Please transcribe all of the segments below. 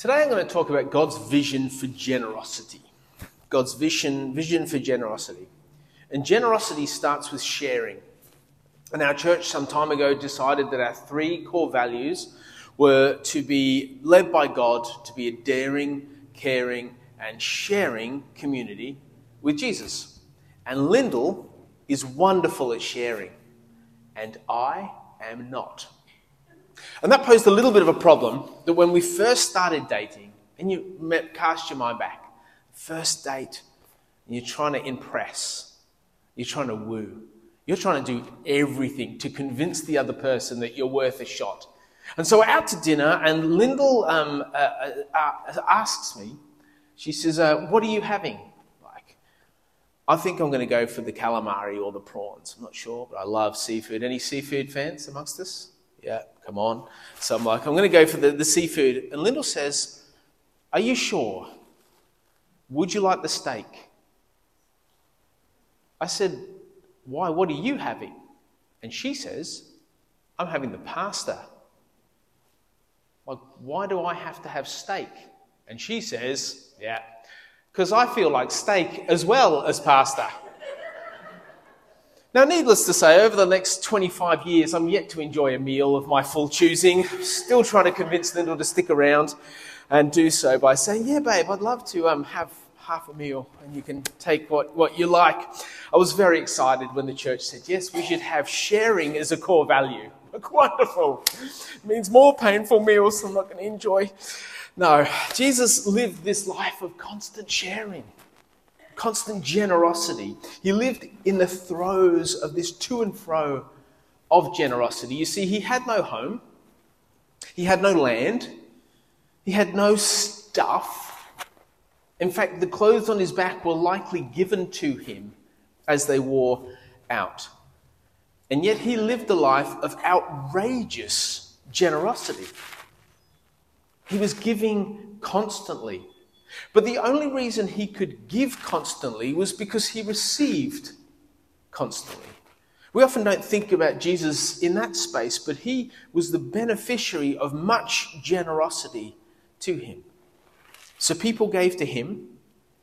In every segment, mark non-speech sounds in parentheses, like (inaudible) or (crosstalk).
Today I'm going to talk about God's vision for generosity. God's vision, vision for generosity. And generosity starts with sharing. And our church some time ago decided that our three core values were to be led by God to be a daring, caring, and sharing community with Jesus. And Lyndall is wonderful at sharing, and I am not. And that posed a little bit of a problem that when we first started dating, and you met, cast your mind back, first date, and you're trying to impress, you're trying to woo, you're trying to do everything to convince the other person that you're worth a shot. And so we're out to dinner, and Lyndall um, uh, uh, uh, asks me, she says, uh, What are you having? Like, I think I'm going to go for the calamari or the prawns. I'm not sure, but I love seafood. Any seafood fans amongst us? Yeah, come on. So I'm like, I'm going to go for the, the seafood. And Lyndall says, Are you sure? Would you like the steak? I said, Why? What are you having? And she says, I'm having the pasta. Like, why do I have to have steak? And she says, Yeah, because I feel like steak as well as pasta. Now, needless to say, over the next 25 years, I'm yet to enjoy a meal of my full choosing. Still trying to convince Lyndall to stick around and do so by saying, Yeah, babe, I'd love to um, have half a meal and you can take what, what you like. I was very excited when the church said, Yes, we should have sharing as a core value. (laughs) Like, wonderful. It means more painful meals I'm not going to enjoy. No, Jesus lived this life of constant sharing constant generosity. He lived in the throes of this to and fro of generosity. You see, he had no home, he had no land, he had no stuff. In fact, the clothes on his back were likely given to him as they wore out. And yet he lived a life of outrageous generosity. He was giving constantly. But the only reason he could give constantly was because he received constantly. We often don't think about Jesus in that space, but he was the beneficiary of much generosity to him. So people gave to him,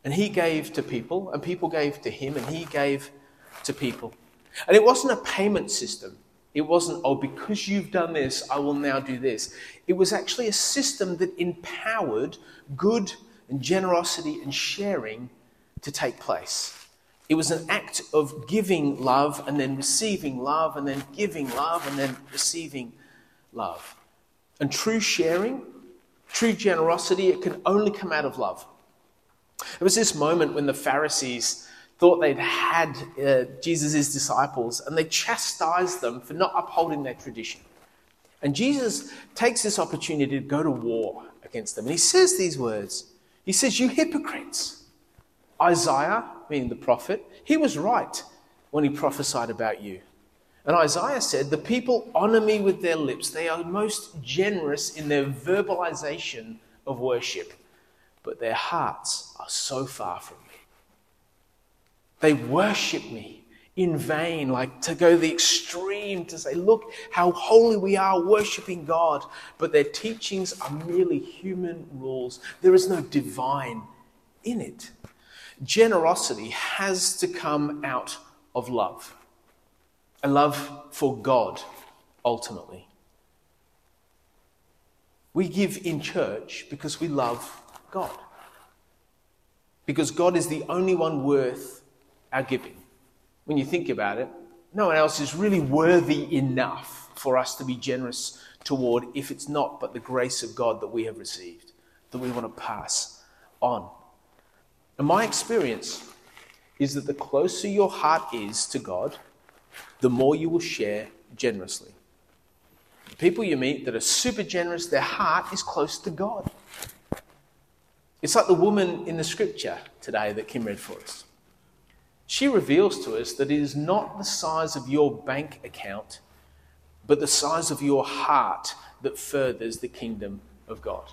and he gave to people, and people gave to him, and he gave to people. And it wasn't a payment system. It wasn't, oh, because you've done this, I will now do this. It was actually a system that empowered good and generosity and sharing to take place. It was an act of giving love and then receiving love and then giving love and then receiving love. And true sharing, true generosity, it can only come out of love. It was this moment when the Pharisees thought they'd had uh, Jesus' disciples and they chastised them for not upholding their tradition. And Jesus takes this opportunity to go to war against them. And he says these words he says, You hypocrites. Isaiah, meaning the prophet, he was right when he prophesied about you. And Isaiah said, The people honor me with their lips. They are most generous in their verbalization of worship, but their hearts are so far from me. They worship me in vain, like to go the extreme to say, Look how holy we are worshiping God. But their teachings are merely human rules, there is no divine in it. Generosity has to come out of love, a love for God, ultimately. We give in church because we love God. Because God is the only one worth our giving when you think about it, no one else is really worthy enough for us to be generous toward if it's not but the grace of God that we have received, that we want to pass on. And my experience is that the closer your heart is to God, the more you will share generously. The people you meet that are super generous, their heart is close to God. It's like the woman in the scripture today that Kim read for us she reveals to us that it is not the size of your bank account, but the size of your heart that furthers the kingdom of God.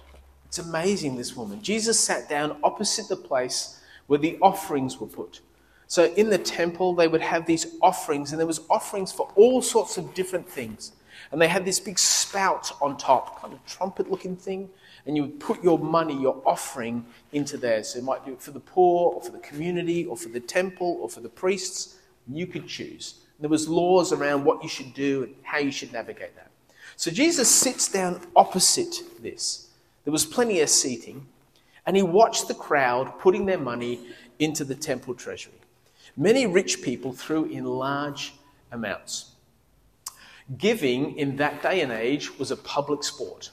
It's amazing, this woman. Jesus sat down opposite the place where the offerings were put. So in the temple, they would have these offerings, and there was offerings for all sorts of different things. And they had this big spout on top, kind of trumpet looking thing. And you would put your money, your offering, into there. So it might be for the poor, or for the community, or for the temple, or for the priests. You could choose. There was laws around what you should do and how you should navigate that. So Jesus sits down opposite this. There was plenty of seating, and he watched the crowd putting their money into the temple treasury. Many rich people threw in large amounts. Giving in that day and age was a public sport.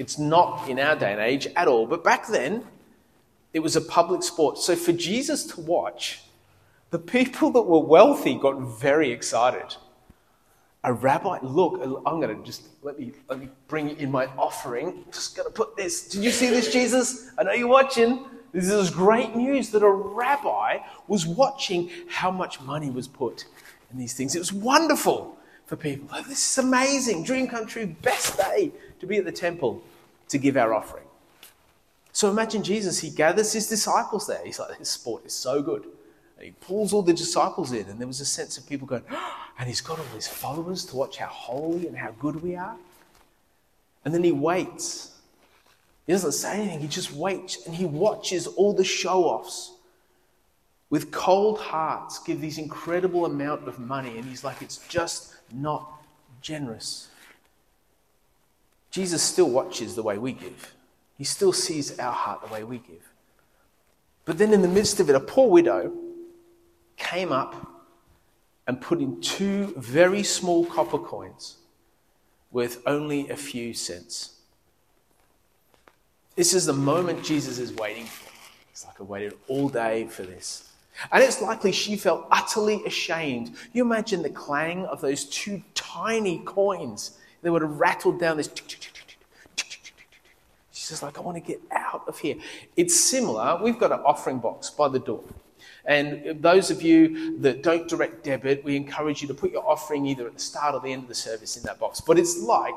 It's not in our day and age at all, but back then it was a public sport. So for Jesus to watch, the people that were wealthy got very excited. A rabbi, look, I'm going to just let me let me bring in my offering. Just going to put this. Did you see this, Jesus? I know you're watching. This is great news that a rabbi was watching how much money was put in these things. It was wonderful for people. Oh, this is amazing. Dream come true. best day to be at the temple to give our offering. So imagine Jesus, he gathers his disciples there. He's like, this sport is so good. And he pulls all the disciples in, and there was a sense of people going, oh, and he's got all his followers to watch how holy and how good we are. And then he waits he doesn't say anything, he just waits and he watches all the show offs with cold hearts give these incredible amount of money and he's like it's just not generous jesus still watches the way we give he still sees our heart the way we give but then in the midst of it a poor widow came up and put in two very small copper coins worth only a few cents this is the moment Jesus is waiting for. It's like I waited all day for this. And it's likely she felt utterly ashamed. You imagine the clang of those two tiny coins. They would have rattled down this. She's just like, I want to get out of here. It's similar. We've got an offering box by the door. And those of you that don't direct debit, we encourage you to put your offering either at the start or the end of the service in that box. But it's like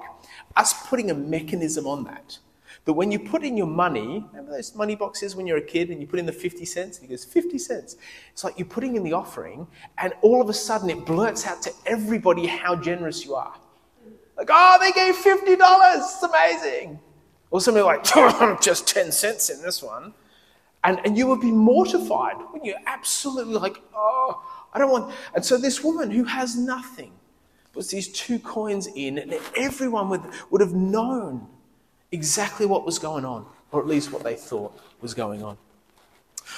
us putting a mechanism on that but when you put in your money, remember those money boxes when you're a kid and you put in the 50 cents? And he goes, 50 cents. It's like you're putting in the offering, and all of a sudden it blurts out to everybody how generous you are. Like, oh, they gave $50. It's amazing. Or something like, (laughs) just 10 cents in this one. And, and you would be mortified when you're absolutely like, oh, I don't want. And so this woman who has nothing puts these two coins in, and everyone would, would have known exactly what was going on, or at least what they thought was going on.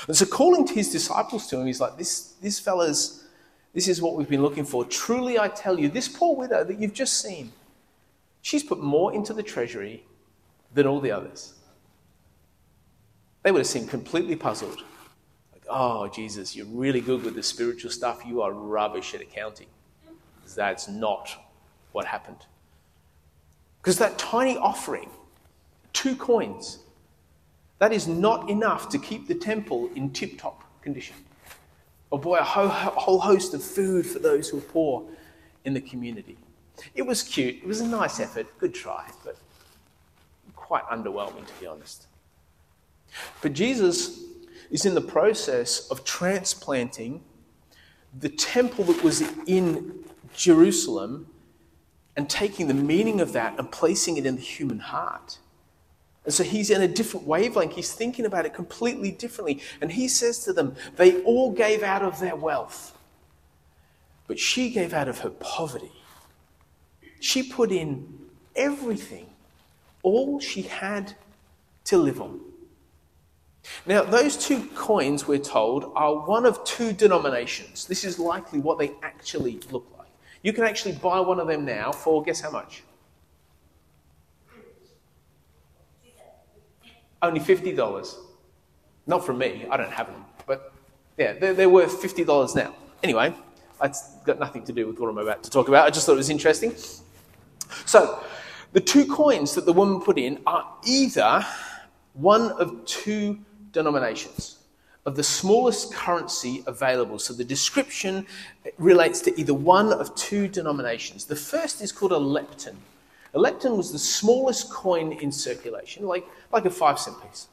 And so, calling to his disciples to him, he's like, This, this fella's, this is what we've been looking for. Truly, I tell you, this poor widow that you've just seen, she's put more into the treasury than all the others. They would have seemed completely puzzled. Like, oh, Jesus, you're really good with the spiritual stuff. You are rubbish at accounting. That's not what happened. Because that tiny offering two coins. That is not enough to keep the temple in tip top condition. Or, boy, a whole host of food for those who are poor in the community. It was cute. It was a nice effort. Good try, but quite underwhelming, to be honest. But Jesus is in the process of transplanting the temple that was in Jerusalem and taking the meaning of that and placing it in the human heart. And so he's in a different wavelength. He's thinking about it completely differently. And he says to them, They all gave out of their wealth, but she gave out of her poverty. She put in everything, all she had to live on. Now, those two coins, we're told, are one of two denominations. This is likely what they actually look like. You can actually buy one of them now for guess how much? Only $50. Not from me, I don't have them. But yeah, they're, they're worth $50 now. Anyway, that's got nothing to do with what I'm about to talk about. I just thought it was interesting. So, the two coins that the woman put in are either one of two denominations of the smallest currency available. So the description relates to either one of two denominations. The first is called a lepton. A lepton was the smallest coin in circulation, like, like a five cent piece.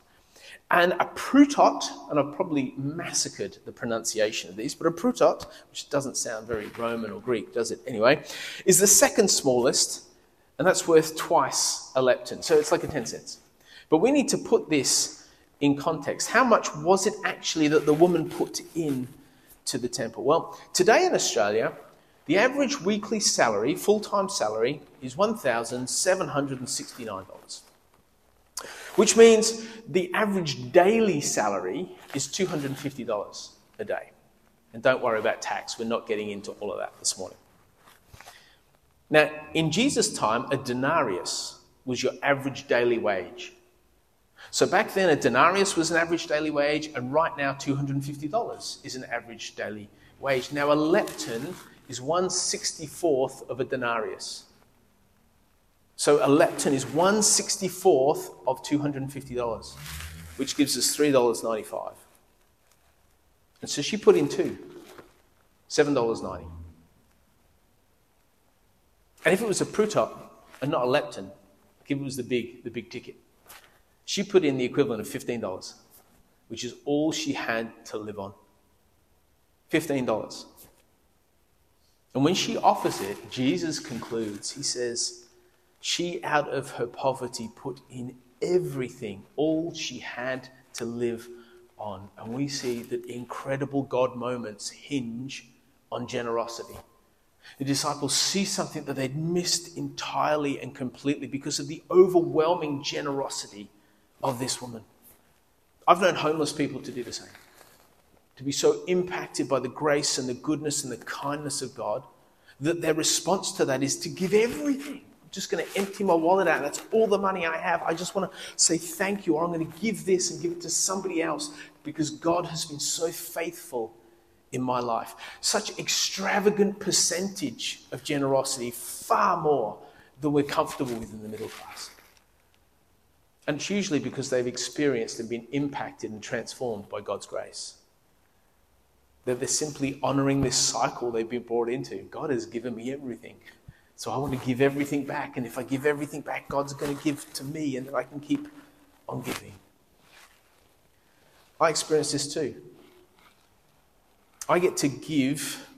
And a prutot, and I've probably massacred the pronunciation of these, but a prutot, which doesn't sound very Roman or Greek, does it? Anyway, is the second smallest, and that's worth twice a lepton. So it's like a 10 cents. But we need to put this in context. How much was it actually that the woman put in to the temple? Well, today in Australia, the average weekly salary, full time salary, is $1,769 which means the average daily salary is $250 a day. And don't worry about tax, we're not getting into all of that this morning. Now, in Jesus' time, a denarius was your average daily wage. So back then, a denarius was an average daily wage, and right now, $250 is an average daily wage. Now, a lepton is 164th of a denarius. So a lepton is 1 64th of $250, which gives us $3.95. And so she put in two, $7.90. And if it was a prutot and not a lepton, if it was the big, the big ticket, she put in the equivalent of $15, which is all she had to live on. $15. And when she offers it, Jesus concludes, he says, she, out of her poverty, put in everything, all she had to live on. And we see that incredible God moments hinge on generosity. The disciples see something that they'd missed entirely and completely because of the overwhelming generosity of this woman. I've known homeless people to do the same, to be so impacted by the grace and the goodness and the kindness of God that their response to that is to give everything just going to empty my wallet out. That's all the money I have. I just want to say thank you, or I'm going to give this and give it to somebody else because God has been so faithful in my life. Such extravagant percentage of generosity, far more than we're comfortable with in the middle class. And it's usually because they've experienced and been impacted and transformed by God's grace. That they're simply honoring this cycle they've been brought into. God has given me everything. So I want to give everything back. And if I give everything back, God's going to give to me, and I can keep on giving. I experience this too. I get to give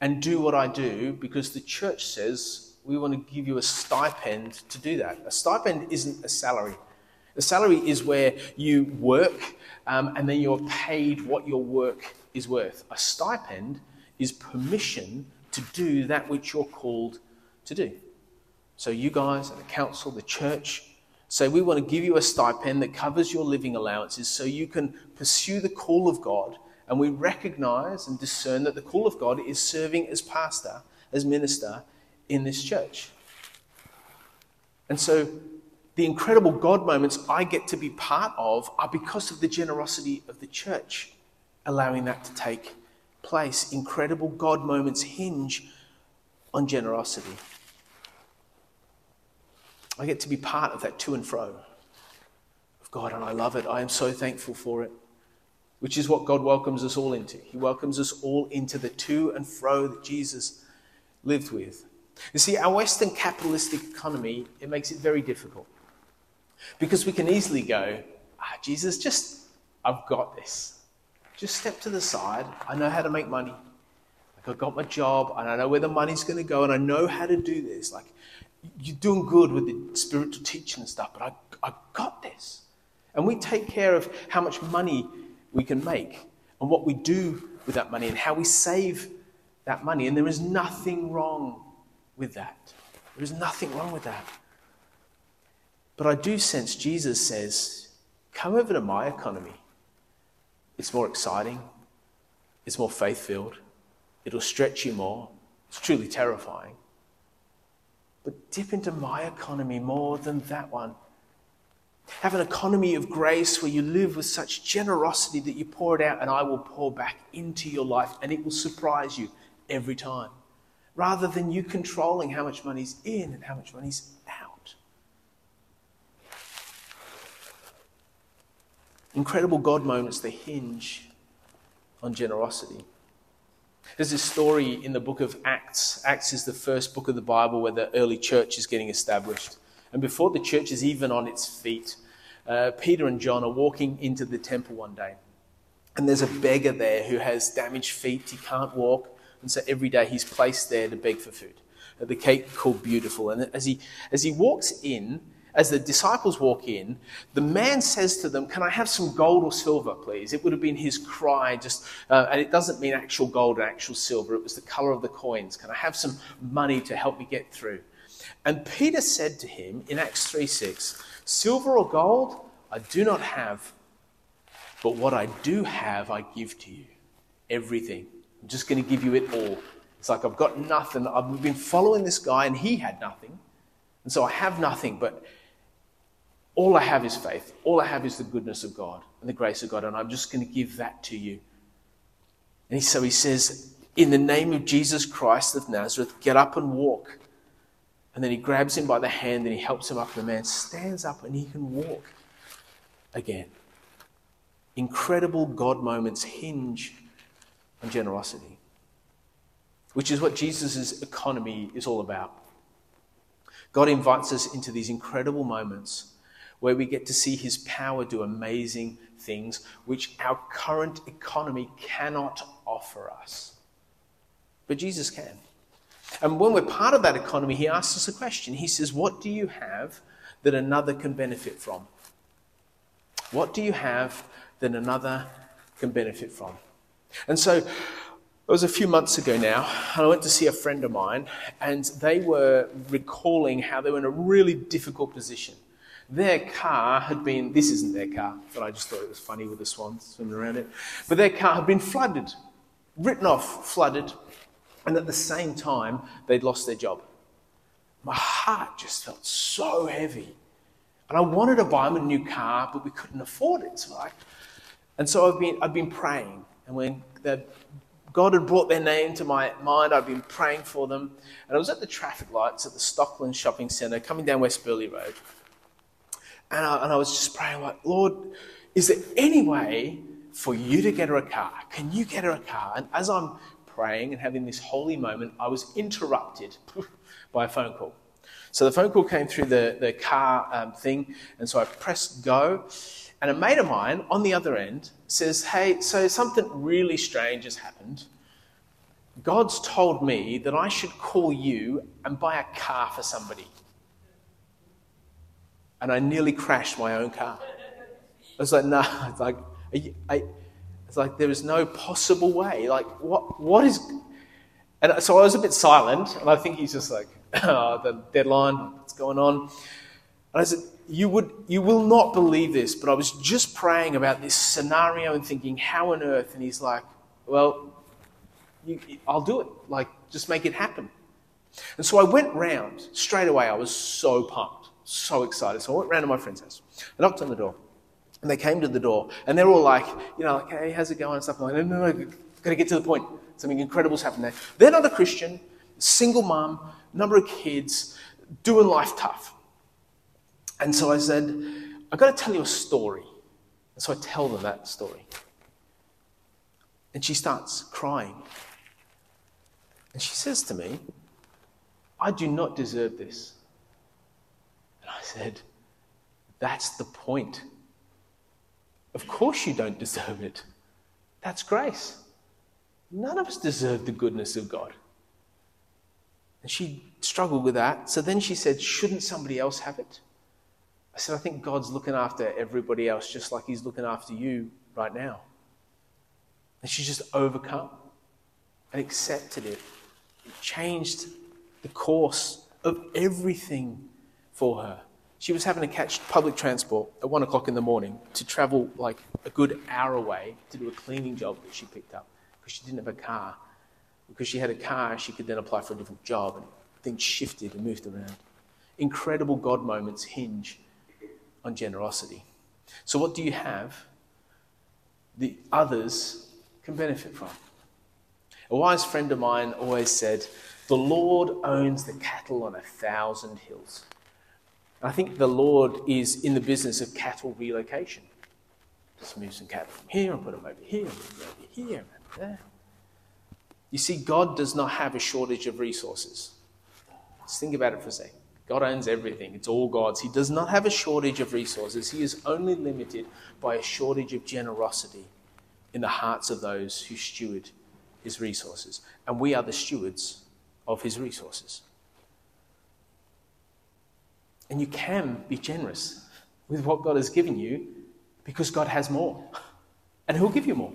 and do what I do because the church says we want to give you a stipend to do that. A stipend isn't a salary. A salary is where you work um, and then you're paid what your work is worth. A stipend is permission to do that which you're called to do. So, you guys and the council, the church, say, We want to give you a stipend that covers your living allowances so you can pursue the call of God. And we recognize and discern that the call of God is serving as pastor, as minister in this church. And so, the incredible God moments I get to be part of are because of the generosity of the church, allowing that to take place. Incredible God moments hinge on generosity. I get to be part of that to and fro of God, and I love it. I am so thankful for it, which is what God welcomes us all into. He welcomes us all into the to and fro that Jesus lived with. You see, our Western capitalistic economy, it makes it very difficult. Because we can easily go, ah, Jesus, just, I've got this. Just step to the side. I know how to make money. I've got my job, and I know where the money's going to go, and I know how to do this. Like, you're doing good with the spiritual teaching and stuff, but I, I got this. And we take care of how much money we can make and what we do with that money and how we save that money. And there is nothing wrong with that. There is nothing wrong with that. But I do sense Jesus says, come over to my economy. It's more exciting, it's more faith filled, it'll stretch you more. It's truly terrifying but dip into my economy more than that one. Have an economy of grace where you live with such generosity that you pour it out, and I will pour back into your life, and it will surprise you every time. Rather than you controlling how much money's in and how much money's out. Incredible God moments, they hinge on generosity. There's this story in the book of Acts. Acts is the first book of the Bible where the early church is getting established. And before the church is even on its feet, uh, Peter and John are walking into the temple one day. And there's a beggar there who has damaged feet. He can't walk. And so every day he's placed there to beg for food. At the cake called Beautiful. And as he, as he walks in, as the disciples walk in, the man says to them, Can I have some gold or silver, please? It would have been his cry, just, uh, and it doesn't mean actual gold and actual silver. It was the color of the coins. Can I have some money to help me get through? And Peter said to him in Acts 3 6, Silver or gold I do not have, but what I do have I give to you. Everything. I'm just going to give you it all. It's like I've got nothing. I've been following this guy and he had nothing. And so I have nothing, but all I have is faith. All I have is the goodness of God and the grace of God, and I'm just going to give that to you. And so he says, In the name of Jesus Christ of Nazareth, get up and walk. And then he grabs him by the hand and he helps him up, and the man stands up and he can walk again. Incredible God moments hinge on generosity, which is what Jesus' economy is all about. God invites us into these incredible moments where we get to see his power do amazing things which our current economy cannot offer us. But Jesus can. And when we're part of that economy, he asks us a question. He says, What do you have that another can benefit from? What do you have that another can benefit from? And so, it was a few months ago now, and I went to see a friend of mine, and they were recalling how they were in a really difficult position. Their car had been, this isn't their car, but I just thought it was funny with the swans swimming around it. But their car had been flooded, written off, flooded, and at the same time, they'd lost their job. My heart just felt so heavy. And I wanted to buy them a new car, but we couldn't afford it. So I, and so I've been, I've been praying. And when God had brought their name to my mind, I'd been praying for them. And I was at the traffic lights at the Stockland Shopping Centre coming down West Burleigh Road. And I, and I was just praying, like, Lord, is there any way for you to get her a car? Can you get her a car? And as I'm praying and having this holy moment, I was interrupted (laughs) by a phone call. So the phone call came through the, the car um, thing, and so I pressed go. And a mate of mine on the other end says, Hey, so something really strange has happened. God's told me that I should call you and buy a car for somebody and I nearly crashed my own car. I was like, no, nah. it's like, it's like there is no possible way. Like, what, what is? And so I was a bit silent, and I think he's just like, oh, (laughs) the deadline, what's going on? And I said, you would, you will not believe this, but I was just praying about this scenario and thinking, how on earth? And he's like, well, you, I'll do it. Like, just make it happen. And so I went round straight away. I was so pumped so excited. So I went round to my friend's house. I knocked on the door. And they came to the door. And they're all like, you know, like, hey, how's it going? And stuff. I'm like, no, no, no, gotta get to the point. Something incredible's happened there. They're not a Christian, single mum, number of kids, doing life tough. And so I said, I've got to tell you a story. And so I tell them that story. And she starts crying. And she says to me, I do not deserve this. And I said, That's the point. Of course, you don't deserve it. That's grace. None of us deserve the goodness of God. And she struggled with that. So then she said, Shouldn't somebody else have it? I said, I think God's looking after everybody else just like He's looking after you right now. And she just overcome and accepted it. It changed the course of everything for her. She was having to catch public transport at one o'clock in the morning to travel like a good hour away to do a cleaning job that she picked up because she didn't have a car. Because she had a car, she could then apply for a different job and things shifted and moved around. Incredible God moments hinge on generosity. So, what do you have the others can benefit from? A wise friend of mine always said, The Lord owns the cattle on a thousand hills. I think the Lord is in the business of cattle relocation. Just move some cattle from here and put them over here, and over here, and there. You see, God does not have a shortage of resources. Just think about it for a second. God owns everything, it's all God's. He does not have a shortage of resources, He is only limited by a shortage of generosity in the hearts of those who steward His resources. And we are the stewards of His resources. And you can be generous with what God has given you because God has more. And He'll give you more.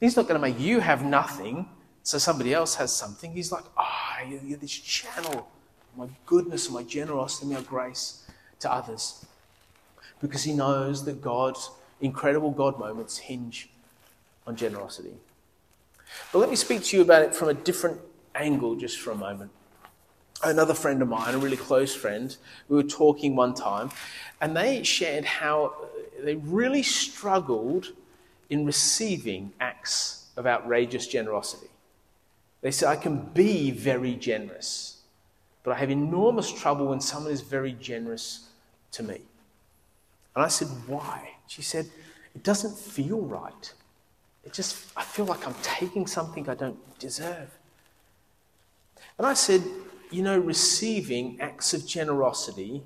He's not going to make you have nothing so somebody else has something. He's like, ah, oh, you're this channel my goodness, my generosity, my grace to others. Because he knows that God's incredible God moments hinge on generosity. But let me speak to you about it from a different angle just for a moment. Another friend of mine, a really close friend, we were talking one time, and they shared how they really struggled in receiving acts of outrageous generosity. They said, I can be very generous but I have enormous trouble when someone is very generous to me. And I said, Why? She said, It doesn't feel right. It just, I feel like I'm taking something I don't deserve. And I said, You know, receiving acts of generosity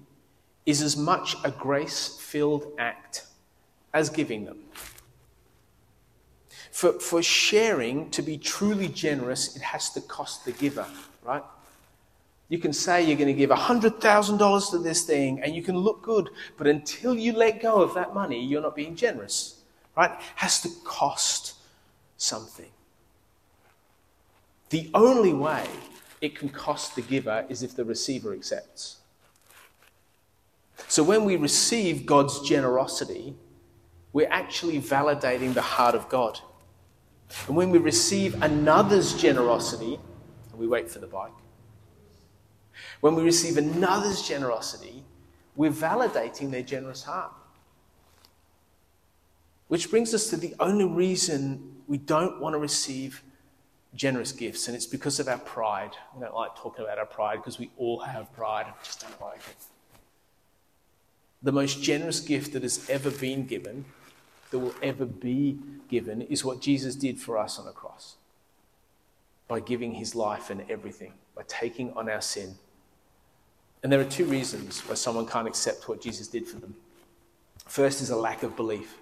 is as much a grace filled act as giving them. For, for sharing to be truly generous, it has to cost the giver, right? You can say you're going to give $100,000 to this thing and you can look good, but until you let go of that money, you're not being generous. Right? It has to cost something. The only way it can cost the giver is if the receiver accepts. So when we receive God's generosity, we're actually validating the heart of God. And when we receive another's generosity, and we wait for the bike, when we receive another's generosity, we're validating their generous heart. Which brings us to the only reason we don't want to receive generous gifts, and it's because of our pride. We don't like talking about our pride because we all have pride. Just don't like it. The most generous gift that has ever been given, that will ever be given, is what Jesus did for us on the cross by giving his life and everything, by taking on our sin and there are two reasons why someone can't accept what Jesus did for them. First is a lack of belief.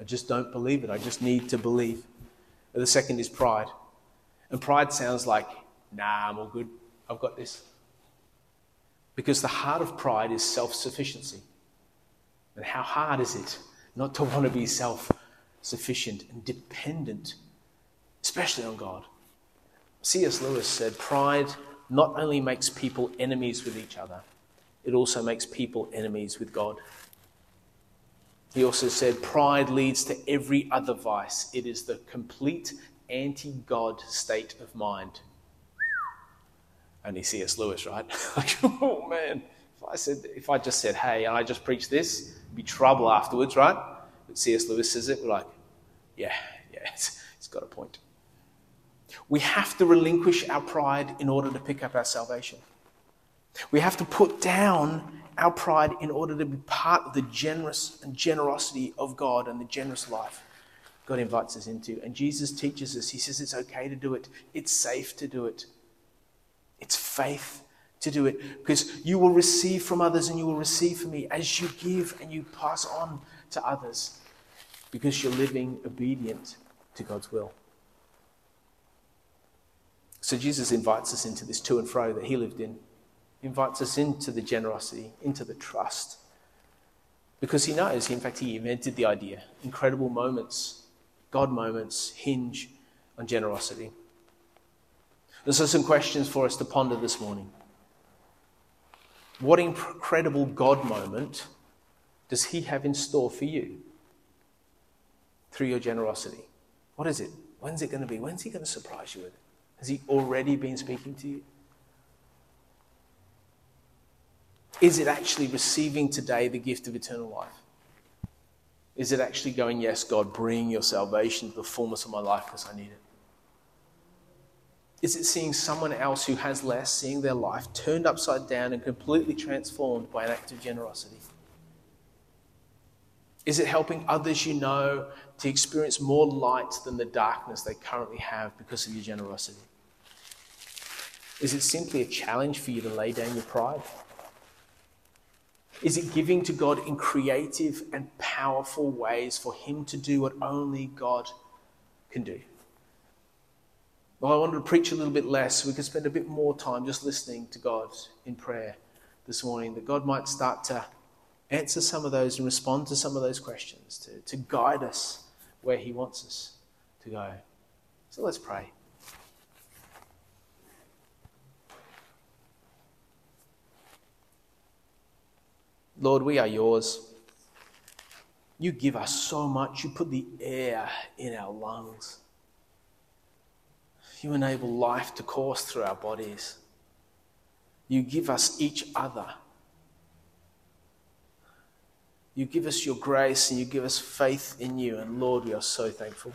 I just don't believe it. I just need to believe. And the second is pride. And pride sounds like, nah, I'm all good. I've got this. Because the heart of pride is self sufficiency. And how hard is it not to want to be self sufficient and dependent, especially on God? C.S. Lewis said, Pride not only makes people enemies with each other, it also makes people enemies with God. He also said, Pride leads to every other vice. It is the complete anti God state of mind. Only C.S. Lewis, right? (laughs) like, oh man, if I, said, if I just said, hey, and I just preached this, it'd be trouble afterwards, right? But C.S. Lewis says it, we're like, yeah, yeah, it's, it's got a point. We have to relinquish our pride in order to pick up our salvation. We have to put down our pride in order to be part of the generous and generosity of God and the generous life God invites us into. And Jesus teaches us, He says it's okay to do it, it's safe to do it, it's faith to do it because you will receive from others and you will receive from me as you give and you pass on to others because you're living obedient to God's will. So Jesus invites us into this to and fro that he lived in. He invites us into the generosity, into the trust. Because he knows, in fact, he invented the idea. Incredible moments, God moments, hinge on generosity. There's some questions for us to ponder this morning. What incredible God moment does he have in store for you through your generosity? What is it? When's it going to be? When's he going to surprise you with it? Has He already been speaking to you? Is it actually receiving today the gift of eternal life? Is it actually going, Yes, God, bring your salvation to the fullness of my life because I need it? Is it seeing someone else who has less, seeing their life turned upside down and completely transformed by an act of generosity? Is it helping others you know to experience more light than the darkness they currently have because of your generosity? Is it simply a challenge for you to lay down your pride? Is it giving to God in creative and powerful ways for Him to do what only God can do? Well, I wanted to preach a little bit less we could spend a bit more time just listening to God in prayer this morning, that God might start to answer some of those and respond to some of those questions, to, to guide us where He wants us to go. So let's pray. Lord, we are yours. You give us so much. You put the air in our lungs. You enable life to course through our bodies. You give us each other. You give us your grace and you give us faith in you. And Lord, we are so thankful.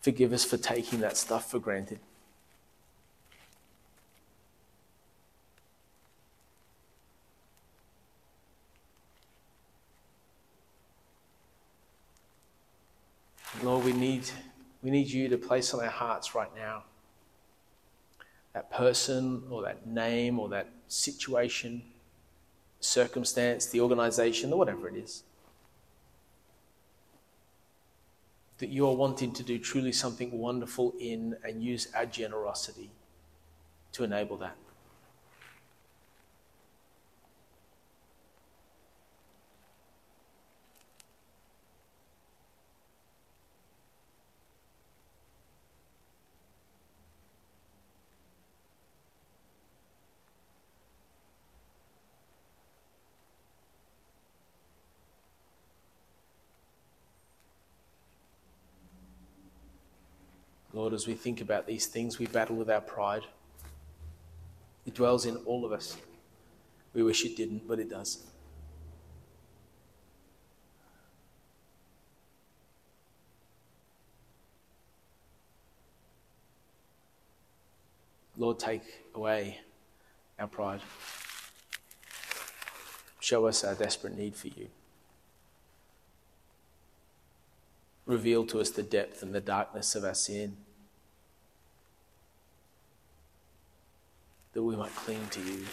Forgive us for taking that stuff for granted. Lord, we need, we need you to place on our hearts right now that person or that name or that situation, circumstance, the organization, or whatever it is. That you are wanting to do truly something wonderful in and use our generosity to enable that. Lord, as we think about these things, we battle with our pride. It dwells in all of us. We wish it didn't, but it does. Lord, take away our pride. Show us our desperate need for you. Reveal to us the depth and the darkness of our sin. That we might cling to you.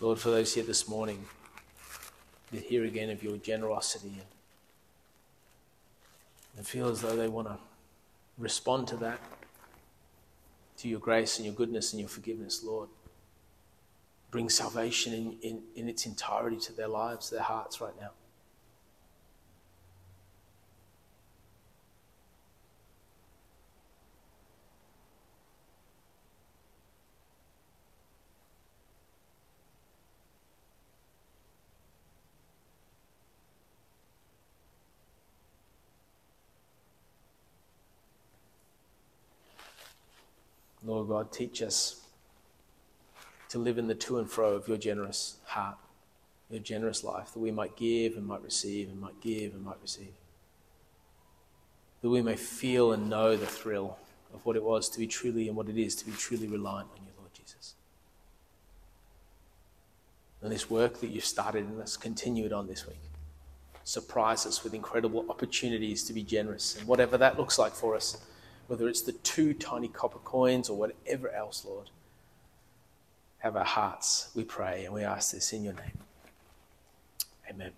Lord, for those here this morning, to hear again of your generosity and and feel as though they want to respond to that, to your grace and your goodness and your forgiveness, Lord. Bring salvation in, in, in its entirety to their lives, their hearts right now. Lord God, teach us to live in the to and fro of your generous heart, your generous life, that we might give and might receive and might give and might receive. That we may feel and know the thrill of what it was to be truly and what it is to be truly reliant on you, Lord Jesus. And this work that you've started in us, continue it on this week. Surprise us with incredible opportunities to be generous, and whatever that looks like for us whether it's the two tiny copper coins or whatever else, Lord. Have our hearts, we pray, and we ask this in your name. Amen.